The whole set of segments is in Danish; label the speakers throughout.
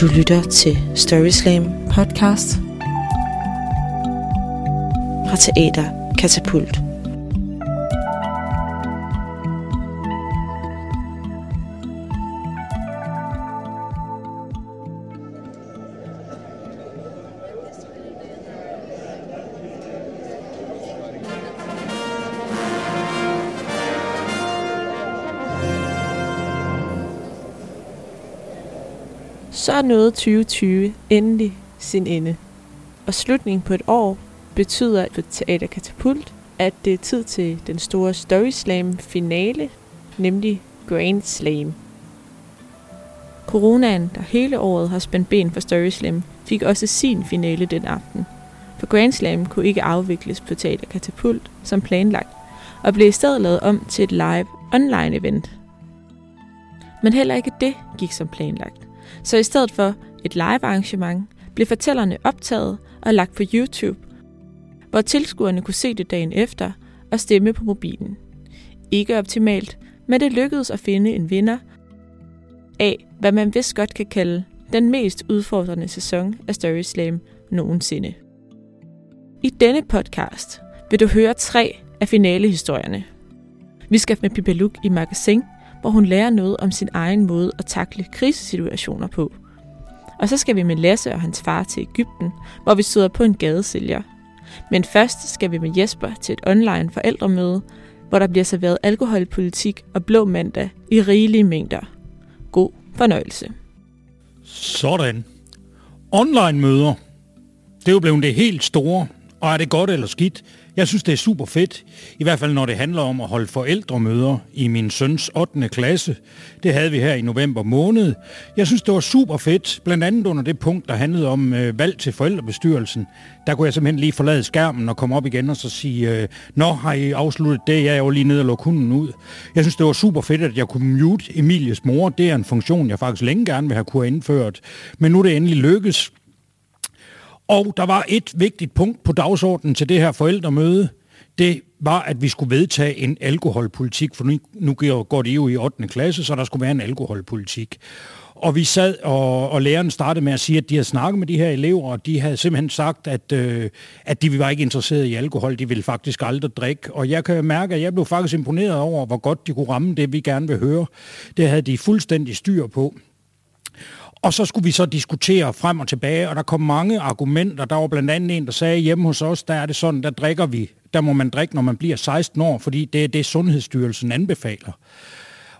Speaker 1: Du lytter til Storyslam podcast fra Teater Katapult. Så nåede 2020 endelig sin ende. Og slutningen på et år betyder for Teater Katapult, at det er tid til den store Story Slam finale, nemlig Grand Slam. Coronaen, der hele året har spændt ben for Story Slam, fik også sin finale den aften. For Grand Slam kunne ikke afvikles på Teater Katapult som planlagt, og blev i stedet lavet om til et live online event. Men heller ikke det gik som planlagt. Så i stedet for et live arrangement, blev fortællerne optaget og lagt på YouTube, hvor tilskuerne kunne se det dagen efter og stemme på mobilen. Ikke optimalt, men det lykkedes at finde en vinder af, hvad man vist godt kan kalde den mest udfordrende sæson af Story Slam nogensinde. I denne podcast vil du høre tre af finalehistorierne. Vi skal med Pippa i magasin, hvor hun lærer noget om sin egen måde at takle krisesituationer på. Og så skal vi med Lasse og hans far til Ægypten, hvor vi støder på en gadesælger. Men først skal vi med Jesper til et online forældremøde, hvor der bliver serveret alkoholpolitik og blå mandag i rigelige mængder. God fornøjelse.
Speaker 2: Sådan. Online-møder. Det er jo blevet det helt store. Og er det godt eller skidt? Jeg synes, det er super fedt. I hvert fald, når det handler om at holde forældremøder i min søns 8. klasse. Det havde vi her i november måned. Jeg synes, det var super fedt. Blandt andet under det punkt, der handlede om øh, valg til forældrebestyrelsen. Der kunne jeg simpelthen lige forlade skærmen og komme op igen og så sige, øh, Nå, har I afsluttet det? Jeg er jo lige nede og lukke hunden ud. Jeg synes, det var super fedt, at jeg kunne mute Emilies mor. Det er en funktion, jeg faktisk længe gerne vil have kunne indført. Men nu er det endelig lykkes. Og der var et vigtigt punkt på dagsordenen til det her forældremøde. Det var, at vi skulle vedtage en alkoholpolitik, for nu, nu går det jo i 8. klasse, så der skulle være en alkoholpolitik. Og vi sad, og, og læreren startede med at sige, at de havde snakket med de her elever, og de havde simpelthen sagt, at, øh, at de var ikke interesseret i alkohol, de ville faktisk aldrig drikke. Og jeg kan mærke, at jeg blev faktisk imponeret over, hvor godt de kunne ramme det, vi gerne vil høre. Det havde de fuldstændig styr på. Og så skulle vi så diskutere frem og tilbage, og der kom mange argumenter. Der var blandt andet en, der sagde, hjemme hos os, der er det sådan, der drikker vi. Der må man drikke, når man bliver 16 år, fordi det er det, Sundhedsstyrelsen anbefaler.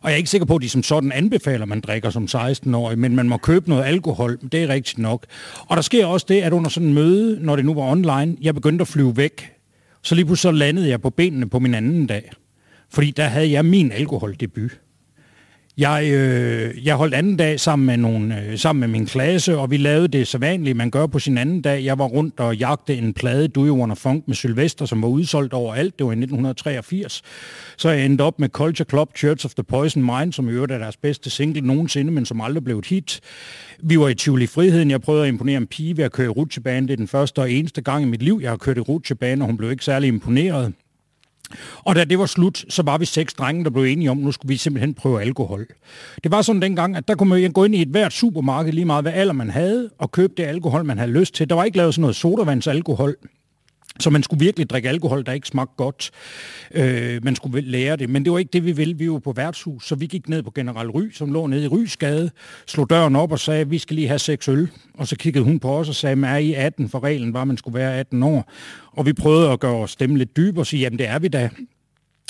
Speaker 2: Og jeg er ikke sikker på, at de som sådan anbefaler, at man drikker som 16-årig, men man må købe noget alkohol. Det er rigtigt nok. Og der sker også det, at under sådan en møde, når det nu var online, jeg begyndte at flyve væk. Så lige pludselig så landede jeg på benene på min anden dag. Fordi der havde jeg min alkoholdebut. Jeg, øh, jeg holdt anden dag sammen med, nogle, øh, sammen med min klasse, og vi lavede det så vanligt, man gør på sin anden dag. Jeg var rundt og jagte en plade, Do You Wanna Funk med Sylvester, som var udsolgt overalt. Det var i 1983. Så jeg endte op med Culture Club Church of the Poison Mind, som i øvrigt er deres bedste single nogensinde, men som aldrig blev et hit. Vi var i Tivoli Friheden. Jeg prøvede at imponere en pige ved at køre i rutsjebane. Det er den første og eneste gang i mit liv, jeg har kørt i rutsjebane, og hun blev ikke særlig imponeret. Og da det var slut, så var vi seks drenge, der blev enige om, at nu skulle vi simpelthen prøve alkohol. Det var sådan dengang, at der kunne man gå ind i et hvert supermarked, lige meget hvad alder man havde, og købe det alkohol, man havde lyst til. Der var ikke lavet sådan noget sodavandsalkohol. Så man skulle virkelig drikke alkohol, der ikke smagte godt. Øh, man skulle lære det, men det var ikke det, vi ville. Vi var på værtshus, så vi gik ned på General Ry, som lå nede i Rysgade, slog døren op og sagde, vi skal lige have seks øl. Og så kiggede hun på os og sagde, at er I 18? For reglen var, at man skulle være 18 år. Og vi prøvede at gøre os stemme lidt dybere og sige, jamen det er vi da.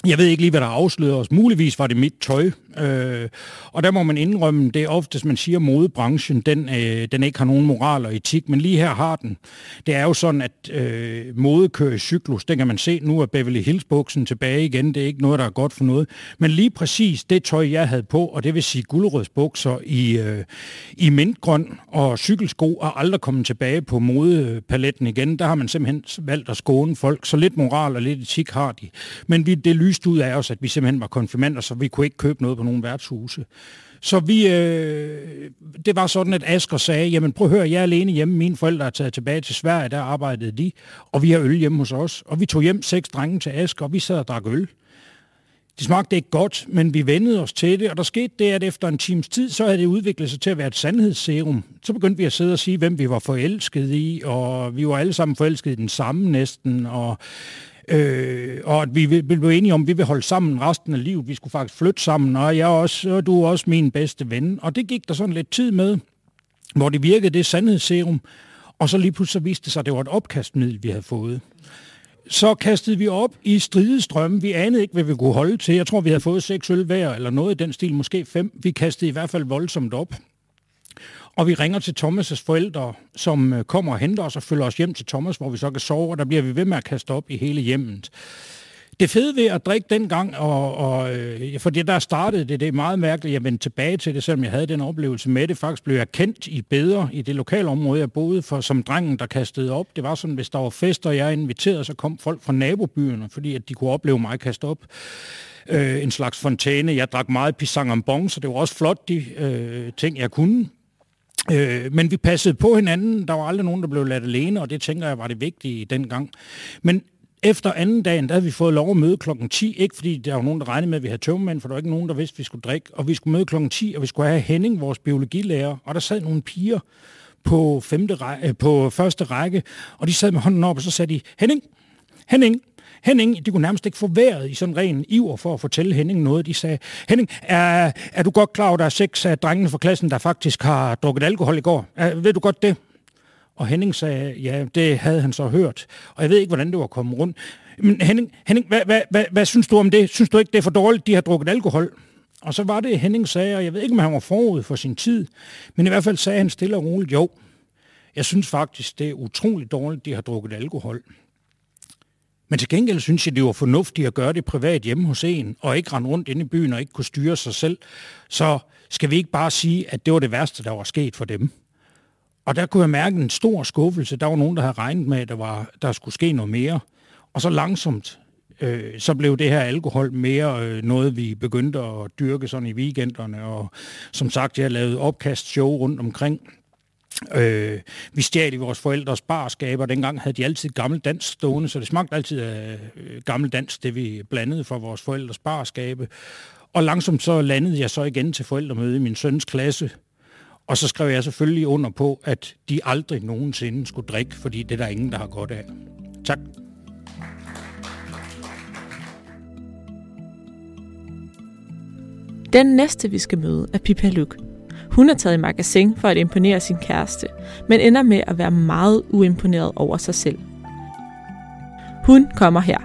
Speaker 2: Jeg ved ikke lige, hvad der afslører os. Muligvis var det mit tøj. Øh, og der må man indrømme, det er oftest, man siger, at modebranchen, den, øh, den ikke har nogen moral og etik, men lige her har den. Det er jo sådan, at øh, mode kører i cyklus. Den kan man se nu, at Beverly Hills-buksen tilbage igen. Det er ikke noget, der er godt for noget. Men lige præcis det tøj, jeg havde på, og det vil sige guldrødsbukser i, øh, i mintgrøn og cykelsko, er aldrig kommet tilbage på modepaletten igen. Der har man simpelthen valgt at skåne folk. Så lidt moral og lidt etik har de. Men vi, det lyst ud af os, at vi simpelthen var konfirmander, så vi kunne ikke købe noget på nogen værtshuse. Så vi, øh, det var sådan, at Asger sagde, jamen prøv at høre, jeg er alene hjemme, mine forældre er taget tilbage til Sverige, der arbejdede de, og vi har øl hjemme hos os. Og vi tog hjem seks drenge til Asger, og vi sad og drak øl. Det smagte ikke godt, men vi vendede os til det, og der skete det, at efter en times tid, så havde det udviklet sig til at være et sandhedsserum. Så begyndte vi at sidde og sige, hvem vi var forelsket i, og vi var alle sammen forelsket i den samme næsten, og Øh, og at vi blev enige om, at vi vil holde sammen resten af livet. Vi skulle faktisk flytte sammen, og jeg også, og du er også min bedste ven. Og det gik der sådan lidt tid med, hvor det virkede det sandhedsserum. Og så lige pludselig viste det sig, at det var et opkastmiddel, vi havde fået. Så kastede vi op i stridestrømme. Vi anede ikke, hvad vi kunne holde til. Jeg tror, vi havde fået seks øl hver, eller noget i den stil, måske fem. Vi kastede i hvert fald voldsomt op. Og vi ringer til Thomas' forældre, som øh, kommer og henter os og følger os hjem til Thomas, hvor vi så kan sove, og der bliver vi ved med at kaste op i hele hjemmet. Det fede ved at drikke dengang, og, og øh, det der startede det, det er meget mærkeligt, jeg vendte tilbage til det, selvom jeg havde den oplevelse med det. Faktisk blev jeg kendt i bedre i det lokale område, jeg boede for, som drengen, der kastede op. Det var sådan, hvis der var fester, jeg inviterede, så kom folk fra nabobyerne, fordi at de kunne opleve mig kaste op øh, en slags fontæne. Jeg drak meget pisang om bong, så det var også flot, de øh, ting, jeg kunne. Øh, men vi passede på hinanden. Der var aldrig nogen, der blev ladt alene, og det tænker jeg var det vigtige dengang. Men efter anden dagen, der havde vi fået lov at møde klokken 10. Ikke fordi der var nogen, der regnede med, at vi havde tømmermænd, for der var ikke nogen, der vidste, at vi skulle drikke. Og vi skulle møde klokken 10, og vi skulle have Henning, vores biologilærer. Og der sad nogle piger på, femte række, øh, på første række, og de sad med hånden op, og så sagde de, Henning, Henning, Henning, de kunne nærmest ikke få været i sådan ren iver for at fortælle Henning noget. De sagde, Henning, er, er du godt klar over, at der er seks af drengene fra klassen, der faktisk har drukket alkohol i går? Er, ved du godt det? Og Henning sagde, ja, det havde han så hørt. Og jeg ved ikke, hvordan det var kommet rundt. Men Henning, Henning hvad, hvad, hvad, hvad synes du om det? Synes du ikke, det er for dårligt, de har drukket alkohol? Og så var det, Henning sagde, og jeg ved ikke, om han var forud for sin tid, men i hvert fald sagde han stille og roligt, jo, jeg synes faktisk, det er utroligt dårligt, de har drukket alkohol. Men til gengæld synes jeg, det var fornuftigt at gøre det privat hjemme hos en, og ikke rende rundt inde i byen og ikke kunne styre sig selv. Så skal vi ikke bare sige, at det var det værste, der var sket for dem. Og der kunne jeg mærke en stor skuffelse. Der var nogen, der havde regnet med, at der, var, der skulle ske noget mere. Og så langsomt, øh, så blev det her alkohol mere øh, noget, vi begyndte at dyrke sådan i weekenderne. Og som sagt, jeg lavede opkast-show rundt omkring. Øh, vi stjal i vores forældres barskaber. Dengang havde de altid gammel dansk stående, så det smagte altid af øh, gammel dansk, det vi blandede for vores forældres barskabe. Og langsomt så landede jeg så igen til forældremøde i min søns klasse. Og så skrev jeg selvfølgelig under på, at de aldrig nogensinde skulle drikke, fordi det er der ingen, der har godt af. Tak.
Speaker 1: Den næste, vi skal møde, er Pippa Luke. Hun er taget i magasin for at imponere sin kæreste, men ender med at være meget uimponeret over sig selv. Hun kommer her.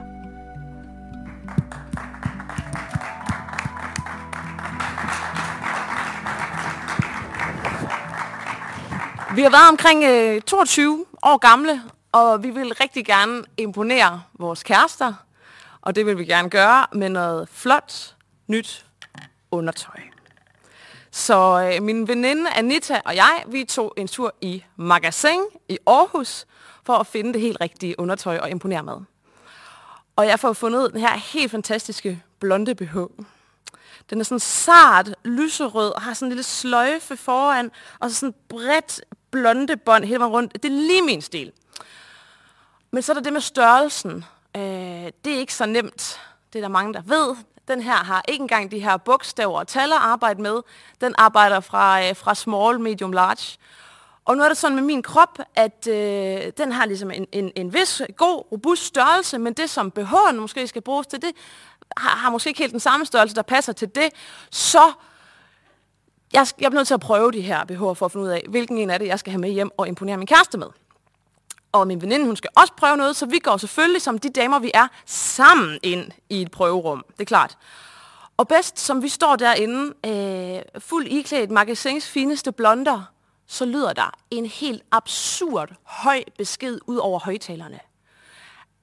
Speaker 3: Vi har været omkring øh, 22 år gamle, og vi vil rigtig gerne imponere vores kærester. Og det vil vi gerne gøre med noget flot, nyt undertøj. Så øh, min veninde Anita og jeg, vi tog en tur i Magasin i Aarhus for at finde det helt rigtige undertøj og imponere med. Og jeg får fundet den her helt fantastiske blonde BH. Den er sådan sart, lyserød og har sådan en lille sløjfe foran, og så sådan bredt blonde bånd hele vejen rundt. Det er lige min stil. Men så er der det med størrelsen. Øh, det er ikke så nemt. Det er der mange, der ved. Den her har ikke engang de her bogstaver og taler arbejde med. Den arbejder fra, øh, fra small, medium, large. Og nu er det sådan med min krop, at øh, den har ligesom en, en, en vis god, robust størrelse, men det som BH'en måske skal bruges til, det har, har måske ikke helt den samme størrelse, der passer til det. Så jeg, jeg bliver nødt til at prøve de her BH'er for at finde ud af, hvilken en af det, jeg skal have med hjem og imponere min kæreste med. Og min veninde, hun skal også prøve noget, så vi går selvfølgelig, som de damer vi er, sammen ind i et prøverum. Det er klart. Og bedst, som vi står derinde, øh, fuld iklædt magasins fineste blonder, så lyder der en helt absurd høj besked ud over højtalerne.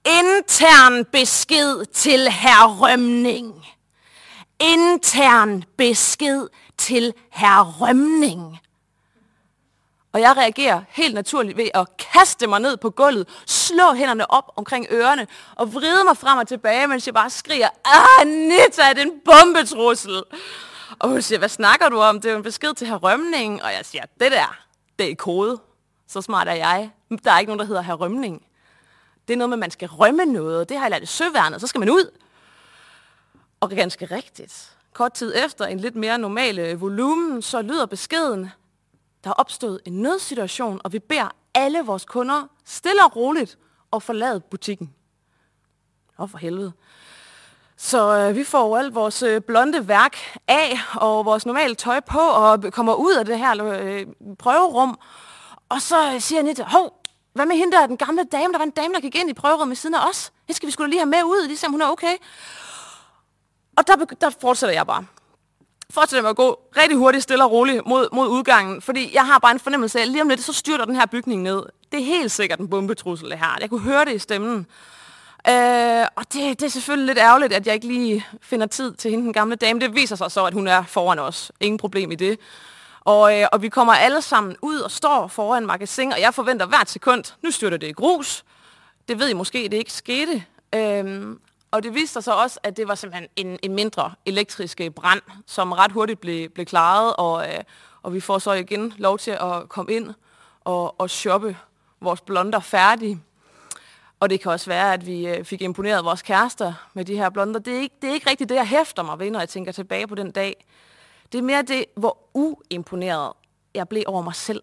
Speaker 3: Intern besked til herr Rømning. Intern besked til herr Rømning. Og jeg reagerer helt naturligt ved at kaste mig ned på gulvet, slå hænderne op omkring ørerne og vride mig frem og tilbage, mens jeg bare skriger, Ah, Nita, det er en bombetrussel. Og hun siger, hvad snakker du om? Det er jo en besked til her Rømning. Og jeg siger, det der, det er kode. Så smart er jeg. Der er ikke nogen, der hedder her Rømning. Det er noget med, at man skal rømme noget. Det har jeg lært i søværnet. Så skal man ud. Og ganske rigtigt. Kort tid efter en lidt mere normale øh, volumen, så lyder beskeden, der er opstået en nødsituation, og vi beder alle vores kunder stille og roligt at forlade butikken. Åh, for helvede. Så øh, vi får jo alt vores øh, blonde værk af, og vores normale tøj på, og kommer ud af det her øh, prøverum. Og så øh, siger Anita, hov, hvad med hende der, den gamle dame? Der var en dame, der gik ind i prøverummet ved siden af os. Hende skal vi skulle lige have med ud, lige om hun er okay. Og der, der fortsætter jeg bare. Fortsætter med at gå rigtig hurtigt, stille og roligt mod, mod udgangen. Fordi jeg har bare en fornemmelse af, at lige om lidt, så styrter den her bygning ned. Det er helt sikkert en bombetrussel, det her. Jeg kunne høre det i stemmen. Øh, og det, det er selvfølgelig lidt ærgerligt, at jeg ikke lige finder tid til hende, den gamle dame. Det viser sig så, at hun er foran os. Ingen problem i det. Og, øh, og vi kommer alle sammen ud og står foran magasin, og jeg forventer hvert sekund, nu styrter det i grus. Det ved I måske, det ikke skete. Øhm, og det viste sig så også, at det var simpelthen en, en mindre elektrisk øh, brand, som ret hurtigt blev, blev klaret, og, øh, og vi får så igen lov til at komme ind og, og shoppe vores blonder færdige. Og det kan også være, at vi øh, fik imponeret vores kærester med de her blonder. Det er, ikke, det er ikke rigtigt det, jeg hæfter mig ved, når jeg tænker tilbage på den dag. Det er mere det, hvor uimponeret jeg blev over mig selv.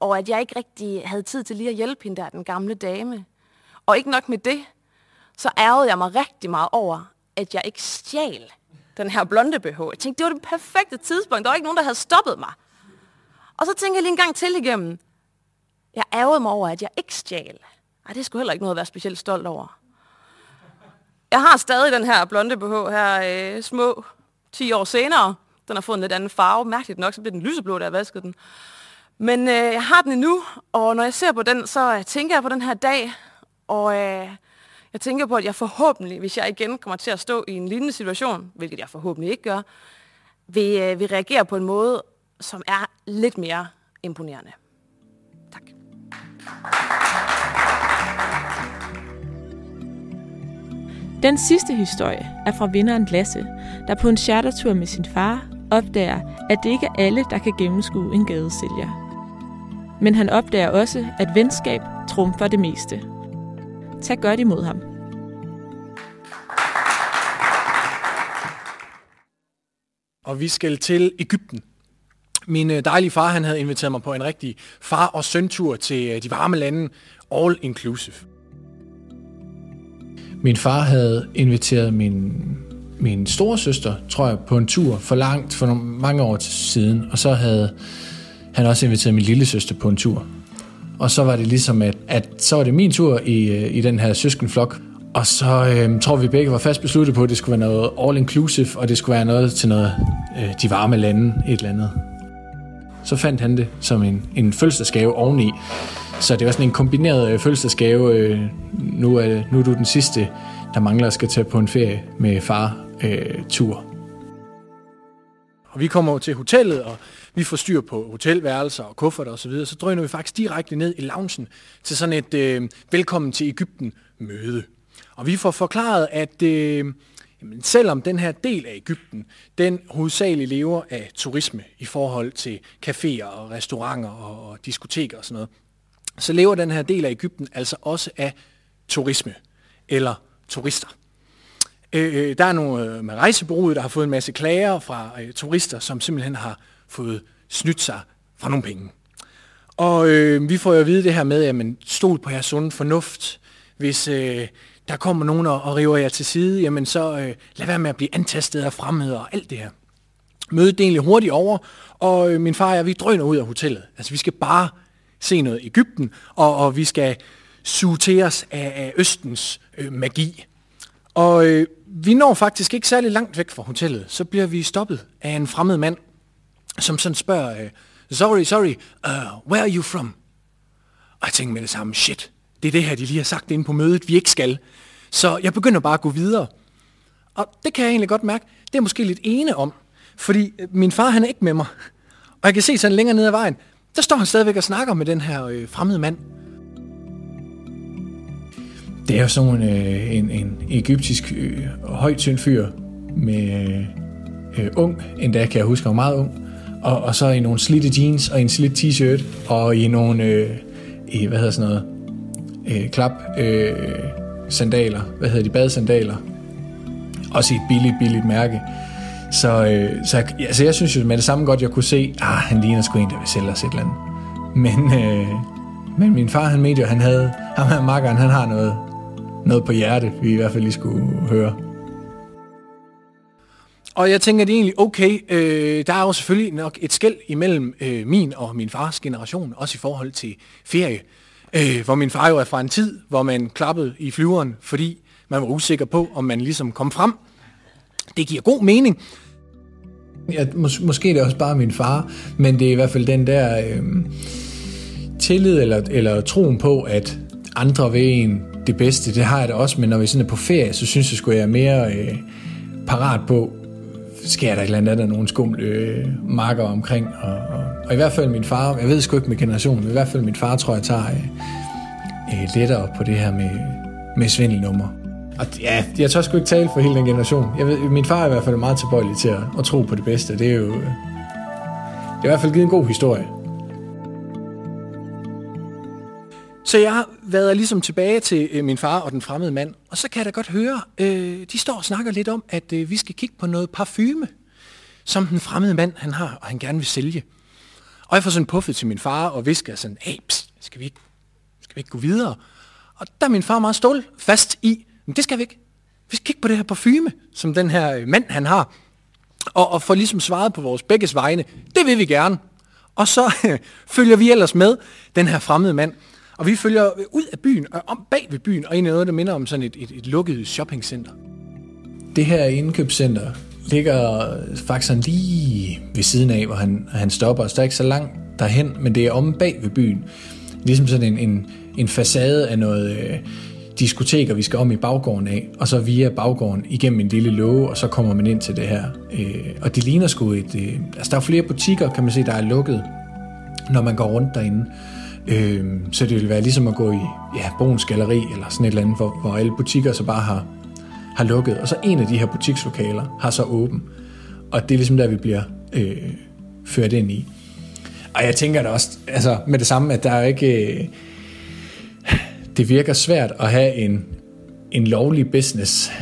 Speaker 3: Og at jeg ikke rigtig havde tid til lige at hjælpe hende der, den gamle dame. Og ikke nok med det, så ærgede jeg mig rigtig meget over, at jeg ikke stjal den her blonde BH. Jeg tænkte, det var det perfekte tidspunkt. Der var ikke nogen, der havde stoppet mig. Og så tænkte jeg lige en gang til igennem. Jeg ærgede mig over, at jeg ikke stjal. Ej, det skulle heller ikke noget at være specielt stolt over. Jeg har stadig den her blonde BH her, øh, små 10 år senere. Den har fået en lidt anden farve. Mærkeligt nok, så blev den lyseblå, da jeg vaskede den. Men øh, jeg har den endnu, og når jeg ser på den, så øh, tænker jeg på den her dag, og øh, jeg tænker på, at jeg forhåbentlig, hvis jeg igen kommer til at stå i en lignende situation, hvilket jeg forhåbentlig ikke gør, vil, øh, vil reagere på en måde, som er lidt mere imponerende. Tak.
Speaker 1: Den sidste historie er fra vinderen Lasse, der på en chartertur med sin far opdager, at det ikke er alle, der kan gennemskue en gadesælger. Men han opdager også, at venskab trumfer det meste. Tag godt imod ham.
Speaker 4: Og vi skal til Ægypten. Min øh, dejlige far han havde inviteret mig på en rigtig far- og søntur til øh, de varme lande, all inclusive. Min far havde inviteret min, min store søster, tror jeg, på en tur for langt, for nogle, mange år siden. Og så havde han også inviteret min lille søster på en tur. Og så var det ligesom, at, at så var det min tur i, øh, i den her søskenflok. Og så øh, tror vi begge var fast besluttet på, at det skulle være noget all-inclusive, og det skulle være noget til noget øh, de varme lande, et eller andet. Så fandt han det som en, en fødselsdagsgave oveni. Så det var sådan en kombineret øh, fødselsdagsgave. Øh, nu, er, nu er du den sidste, der mangler at skal tage på en ferie med far-tur. Øh, og vi kommer til hotellet, og vi får styr på hotelværelser og kufferter osv., så, så drøner vi faktisk direkte ned i loungen til sådan et øh, velkommen til Ægypten møde. Og vi får forklaret, at øh, jamen, selvom den her del af Ægypten, den hovedsageligt lever af turisme i forhold til caféer og restauranter og, og diskoteker og sådan noget, så lever den her del af Ægypten altså også af turisme eller turister. Øh, øh, der er nogle øh, med rejsebureauet, der har fået en masse klager fra øh, turister, som simpelthen har fået snydt sig fra nogle penge. Og øh, vi får jo at vide det her med, at man stol på jeres sunde fornuft. Hvis øh, der kommer nogen og, og river jer til side, jamen så øh, lad være med at blive antastet af fremmede og alt det her. Mødet det egentlig hurtigt over, og øh, min far og jeg, vi drøner ud af hotellet. Altså vi skal bare se noget Ægypten, og, og vi skal suge til os af, af Østens øh, magi. Og øh, vi når faktisk ikke særlig langt væk fra hotellet. Så bliver vi stoppet af en fremmed mand, som sådan spørger, øh, sorry, sorry, uh, where are you from? Og jeg tænker med det samme, shit, det er det her, de lige har sagt inde på mødet, vi ikke skal. Så jeg begynder bare at gå videre. Og det kan jeg egentlig godt mærke, det er måske lidt ene om, fordi øh, min far han er ikke med mig. Og jeg kan se sådan længere ned ad vejen, der står han stadigvæk og snakker med den her øh, fremmede mand. Det er jo sådan øh, en, en egyptisk øh, højt tynd fyr med øh, ung, endda kan jeg huske, han var meget ung, og, og så i nogle slidte jeans og en slidt t-shirt og i nogle, øh, i, hvad hedder sådan noget, øh, klap øh, sandaler, hvad hedder de, badesandaler. også i et billigt, billigt mærke. Så, øh, så altså, jeg synes jo med det samme godt, jeg kunne se, ah, han ligner sgu en, der vil sælge os et eller andet. Men, øh, men min far, han mente jo, han havde, ham her makkeren, han har noget, noget på hjerte, vi i hvert fald lige skulle høre.
Speaker 5: Og jeg tænker, det er egentlig okay. Øh, der er jo selvfølgelig nok et skæld imellem øh, min og min fars generation, også i forhold til ferie. Øh, hvor min far jo er fra en tid, hvor man klappede i flyveren, fordi man var usikker på, om man ligesom kom frem. Det giver god mening.
Speaker 4: Ja, mås- måske det er også bare min far, men det er i hvert fald den der øh, tillid eller, eller troen på, at andre vil en det bedste. Det har jeg da også, men når vi sådan er på ferie, så synes jeg sgu, jeg er mere øh, parat på, sker der et eller andet, der nogle skumle øh, marker omkring. Og, og, og, i hvert fald min far, jeg ved sgu ikke med generationen, men i hvert fald min far, tror jeg, tager øh, øh, lettere på det her med, med svindelnummer. Og ja, jeg tør sgu ikke tale for hele den generation. Jeg ved, min far er i hvert fald meget tilbøjelig til at, at tro på det bedste. Det er jo... Øh, det er i hvert fald givet en god historie.
Speaker 5: Så jeg har været ligesom tilbage til øh, min far og den fremmede mand, og så kan jeg da godt høre, øh, de står og snakker lidt om, at øh, vi skal kigge på noget parfume, som den fremmede mand han har, og han gerne vil sælge. Og jeg får sådan puffet til min far og visker sådan, hey, pst, skal vi ikke, skal vi ikke gå videre? Og der er min far meget stål fast i, men det skal vi ikke. Vi skal kigge på det her parfume, som den her øh, mand han har. Og, og får ligesom svaret på vores begges vegne, det vil vi gerne. Og så øh, følger vi ellers med den her fremmede mand. Og vi følger ud af byen, og om bag ved byen, og ind i noget, der minder om sådan et, et, et lukket shoppingcenter.
Speaker 4: Det her indkøbscenter ligger faktisk lige ved siden af, hvor han, han stopper. Så der er ikke så langt derhen, men det er om bag ved byen. Ligesom sådan en, en, en facade af noget øh, diskoteker, vi skal om i baggården af, og så via baggården igennem en lille låge, og så kommer man ind til det her. Øh, og det ligner sgu et... Øh, altså der er flere butikker, kan man se, der er lukket, når man går rundt derinde. Øh, så det vil være ligesom at gå i ja, Bogens Galeri eller sådan et eller andet, hvor, hvor alle butikker så bare har, har lukket. Og så en af de her butikslokaler har så åben. Og det er ligesom der, vi bliver øh, ført ind i. Og jeg tænker da også altså, med det samme, at der er ikke... Øh, det virker svært at have en, en lovlig business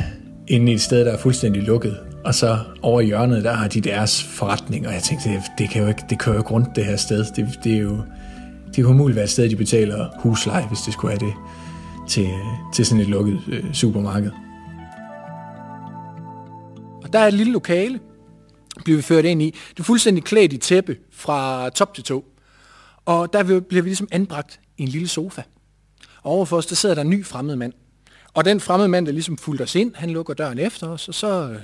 Speaker 4: inde i et sted, der er fuldstændig lukket. Og så over i hjørnet, der har de deres forretning, og jeg tænkte, det, det kan jo ikke, det kører jo ikke rundt det her sted. Det, det er jo, det kunne muligt være et sted, de betaler husleje, hvis det skulle være det, til, til sådan et lukket øh, supermarked.
Speaker 5: Og der er et lille lokale, bliver vi ført ind i. Det er fuldstændig klædt i tæppe fra top til tå. Og der bliver vi ligesom anbragt i en lille sofa. Og overfor os, der sidder der en ny fremmed mand. Og den fremmede mand, der ligesom fulgte os ind, han lukker døren efter os, og så øh,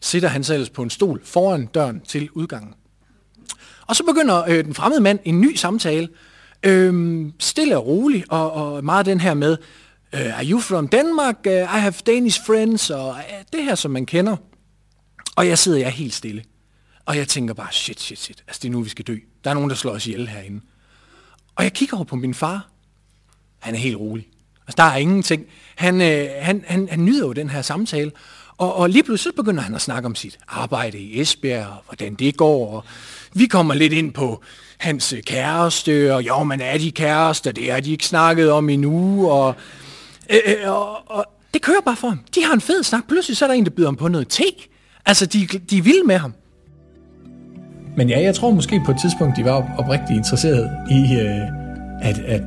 Speaker 5: sidder han selv på en stol foran døren til udgangen. Og så begynder øh, den fremmede mand en ny samtale, Øhm, stille og rolig, og, og meget den her med, uh, are you from Denmark? Uh, I have Danish friends, og uh, det her, som man kender. Og jeg sidder jeg helt stille. Og jeg tænker bare, shit, shit, shit, altså det er nu, vi skal dø. Der er nogen, der slår os ihjel herinde. Og jeg kigger over på min far. Han er helt rolig. Altså, der er ingenting. Han, øh, han, han, han nyder jo den her samtale. Og, og lige pludselig så begynder han at snakke om sit arbejde i Esbjerg, og hvordan det går. Og vi kommer lidt ind på hans øh, kæreste, og jo, men er de kærester? Det har de ikke snakket om endnu. Og, øh, øh, og, og det kører bare for ham. De har en fed snak. Pludselig så er der en, der byder ham på noget te. Altså, de, de er vilde med ham.
Speaker 4: Men ja, jeg tror måske på et tidspunkt, de var oprigtigt interesseret i, øh, at, at,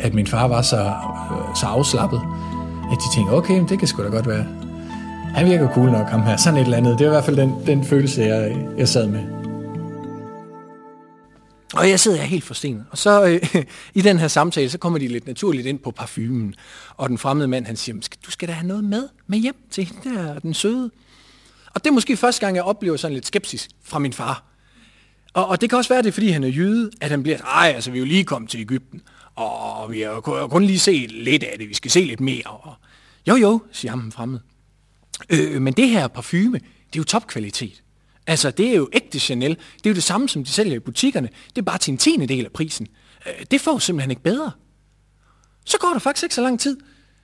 Speaker 4: at min far var så, øh, så afslappet, at de tænkte, okay, det kan sgu da godt være. Han virker cool nok, ham her. Sådan et eller andet. Det var i hvert fald den, den følelse, jeg, jeg sad med.
Speaker 5: Og jeg sidder her helt forstenet. Og så øh, i den her samtale, så kommer de lidt naturligt ind på parfumen. Og den fremmede mand, han siger, du skal da have noget med, med hjem til hende der, den søde. Og det er måske første gang, jeg oplever sådan lidt skepsis fra min far. Og, og det kan også være, det er, fordi han er jøde, at han bliver, ej, altså vi er jo lige kommet til Ægypten, og vi har jo kun lige set lidt af det, vi skal se lidt mere. Og, jo jo, siger ham fremmed. Øh, men det her parfume, det er jo topkvalitet. Altså, det er jo ægte Chanel. Det er jo det samme, som de sælger i butikkerne. Det er bare til en tiende del af prisen. Øh, det får simpelthen ikke bedre. Så går der faktisk ikke så lang tid.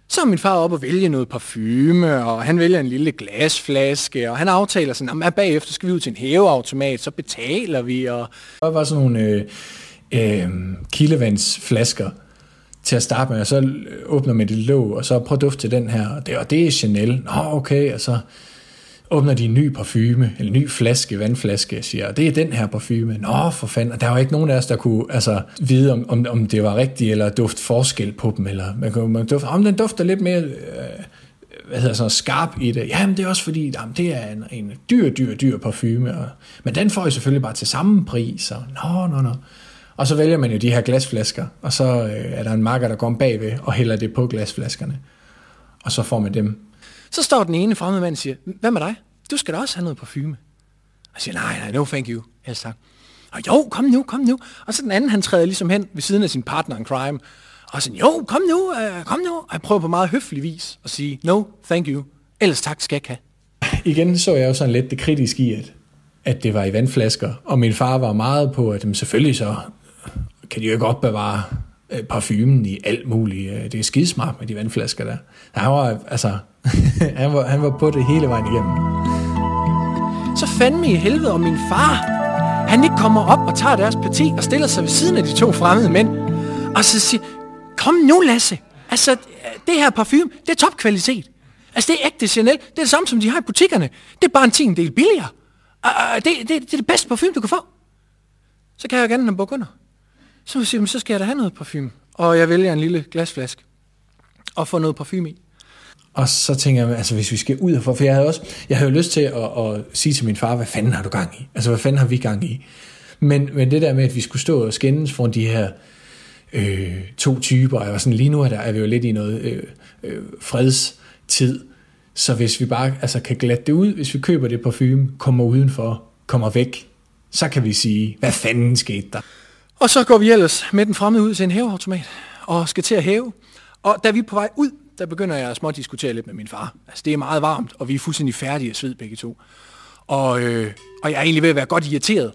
Speaker 5: Så er min far op og vælge noget parfume, og han vælger en lille glasflaske, og han aftaler sådan, at bagefter skal vi ud til en hæveautomat, så betaler vi. Og...
Speaker 4: Der var sådan nogle øh, øh, kildevandsflasker til at starte med, og så åbner man det låg, og så prøv duft til den her, og det, og det er Chanel. Nå, okay, og så åbner de en ny parfume, eller en ny flaske, vandflaske, og siger, det er den her parfume. Nå, for fanden. Og der var ikke nogen af os, der kunne altså, vide, om, om, om det var rigtigt, eller duft forskel på dem, eller man kunne, man dufte, om den dufter lidt mere øh, hvad hedder sådan, skarp i det. Jamen, det er også fordi, jamen, det er en, en dyr, dyr, dyr parfume. Og, men den får I selvfølgelig bare til samme pris. Og, nå, nå, nå. Og så vælger man jo de her glasflasker, og så øh, er der en marker, der går bagved og hælder det på glasflaskerne. Og så får man dem.
Speaker 5: Så står den ene fremmede mand og siger, hvad med dig? Du skal da også have noget parfume. Og jeg siger, nej, nej, no thank you. Helst tak. Og jo, kom nu, kom nu. Og så den anden, han træder ligesom hen ved siden af sin partner in crime. Og så jo, kom nu, øh, kom nu. Og jeg prøver på meget høflig vis at sige, no, thank you. Ellers tak skal jeg have.
Speaker 4: Igen så jeg jo sådan lidt det kritiske i, at, at det var i vandflasker. Og min far var meget på, at jamen, selvfølgelig så kan de jo ikke opbevare øh, parfumen i alt muligt. Øh, det er skidesmart med de vandflasker der. Han var, altså, han, var, han var på det hele vejen igennem.
Speaker 5: Så fandme i helvede om min far, han ikke kommer op og tager deres parti og stiller sig ved siden af de to fremmede mænd. Og så siger, kom nu Lasse, altså det her parfume, det er topkvalitet. Altså det er ægte Chanel, det er det samme som de har i butikkerne. Det er bare en tiende del billigere. og det, det, det er det bedste parfume, du kan få. Så kan jeg jo gerne have under. Så siger så skal jeg da have noget parfume. Og jeg vælger en lille glasflaske og få noget parfume i.
Speaker 4: Og så tænker jeg, altså hvis vi skal ud herfor, for jeg havde også, jeg havde jo lyst til at, at, sige til min far, hvad fanden har du gang i? Altså hvad fanden har vi gang i? Men, men det der med, at vi skulle stå og skændes foran de her øh, to typer, jeg var sådan, lige nu er, der, er vi jo lidt i noget øh, øh, fredstid, så hvis vi bare altså, kan glatte det ud, hvis vi køber det parfume, kommer udenfor, kommer væk, så kan vi sige, hvad fanden skete der?
Speaker 5: Og så går vi ellers med den fremmede ud til en hæveautomat og skal til at hæve. Og da vi er på vej ud, der begynder jeg at små diskutere lidt med min far. Altså det er meget varmt, og vi er fuldstændig færdige af sved begge to. Og, øh, og jeg er egentlig ved at være godt irriteret.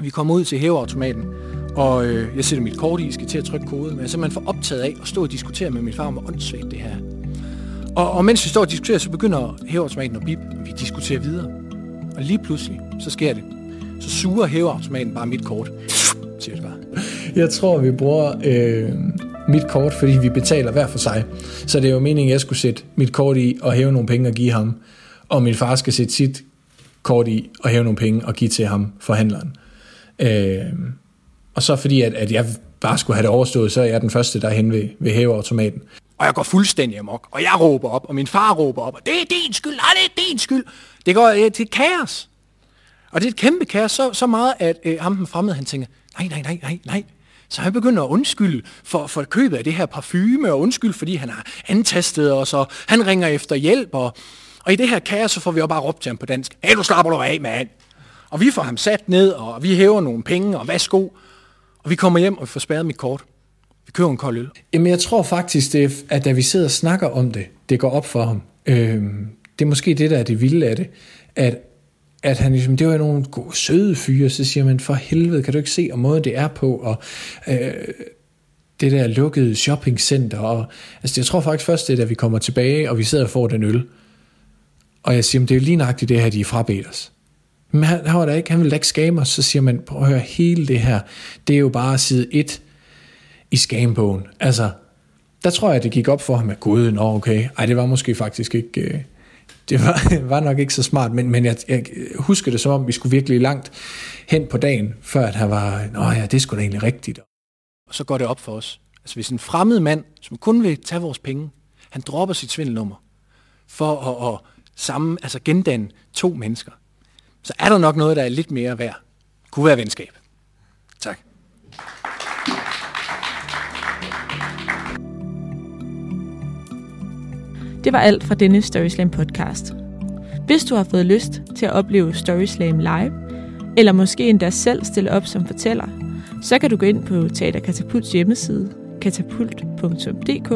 Speaker 5: Vi kommer ud til hæveautomaten, og øh, jeg sætter mit kort i, skal til at trykke koden, men jeg er simpelthen for optaget af at stå og diskutere med min far om, hvor åndssvagt det her og, og mens vi står og diskuterer, så begynder hæveautomaten at bip. Vi diskuterer videre. Og lige pludselig, så sker det. Så suger hæveautomaten bare mit kort. Siger det bare.
Speaker 4: Jeg tror, vi bruger øh, mit kort, fordi vi betaler hver for sig. Så det er jo meningen, at jeg skulle sætte mit kort i og hæve nogle penge og give ham. Og min far skal sætte sit kort i og hæve nogle penge og give til ham, forhandleren. Øh, og så fordi, at, at jeg bare skulle have det overstået, så er jeg den første, der er hen ved, ved hæveautomaten.
Speaker 5: Og jeg går fuldstændig amok, og jeg råber op, og min far råber op, og det er din skyld, nej, det er din skyld. Det går øh, til kaos. Og det er et kæmpe kaos, så, så meget, at øh, ham den fremmede, han tænker, nej, nej, nej, nej, nej. Så han begynder at undskylde for, for købet af det her parfume, og undskyld, fordi han har antastet os, og han ringer efter hjælp, og, og i det her kaos, så får vi jo bare råbt til ham på dansk, hey, du slapper du af, mand. Og vi får ham sat ned, og vi hæver nogle penge, og værsgo. Og vi kommer hjem, og vi får spærret mit kort. Vi køber en kold øl.
Speaker 4: Jamen, jeg tror faktisk, det, at da vi sidder og snakker om det, det går op for ham. Øh, det er måske det, der er det vilde af det. At, at han ligesom, det var nogle gode, søde fyre, så siger man, for helvede, kan du ikke se, og måde det er på, og øh, det der lukkede shoppingcenter, og altså, jeg tror faktisk først, det er, da vi kommer tilbage, og vi sidder og får den øl, og jeg siger, det er jo lige nøjagtigt det her, de er frabedt os. Men han, han, var der ikke, han ville da ikke skame os, så siger man, prøv at høre, hele det her, det er jo bare side 1 i skambogen. Altså, der tror jeg, det gik op for ham, at gud, nå okay, ej, det var måske faktisk ikke, øh, det var, var nok ikke så smart, men, men jeg, jeg husker det som om, vi skulle virkelig langt hen på dagen, før at han var, nå ja, det skulle da egentlig rigtigt.
Speaker 5: Og så går det op for os. Altså hvis en fremmed mand, som kun vil tage vores penge, han dropper sit svindelnummer for at, at sammen, altså gendanne to mennesker, så er der nok noget, der er lidt mere værd. Kunne være venskab.
Speaker 1: Det var alt fra denne Storyslam podcast. Hvis du har fået lyst til at opleve Storyslam live, eller måske endda selv stille op som fortæller, så kan du gå ind på Teater Katapults hjemmeside, katapult.dk,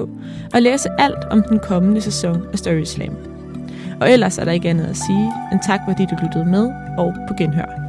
Speaker 1: og læse alt om den kommende sæson af Storyslam. Og ellers er der ikke andet at sige, end tak fordi du lyttede med, og på genhør.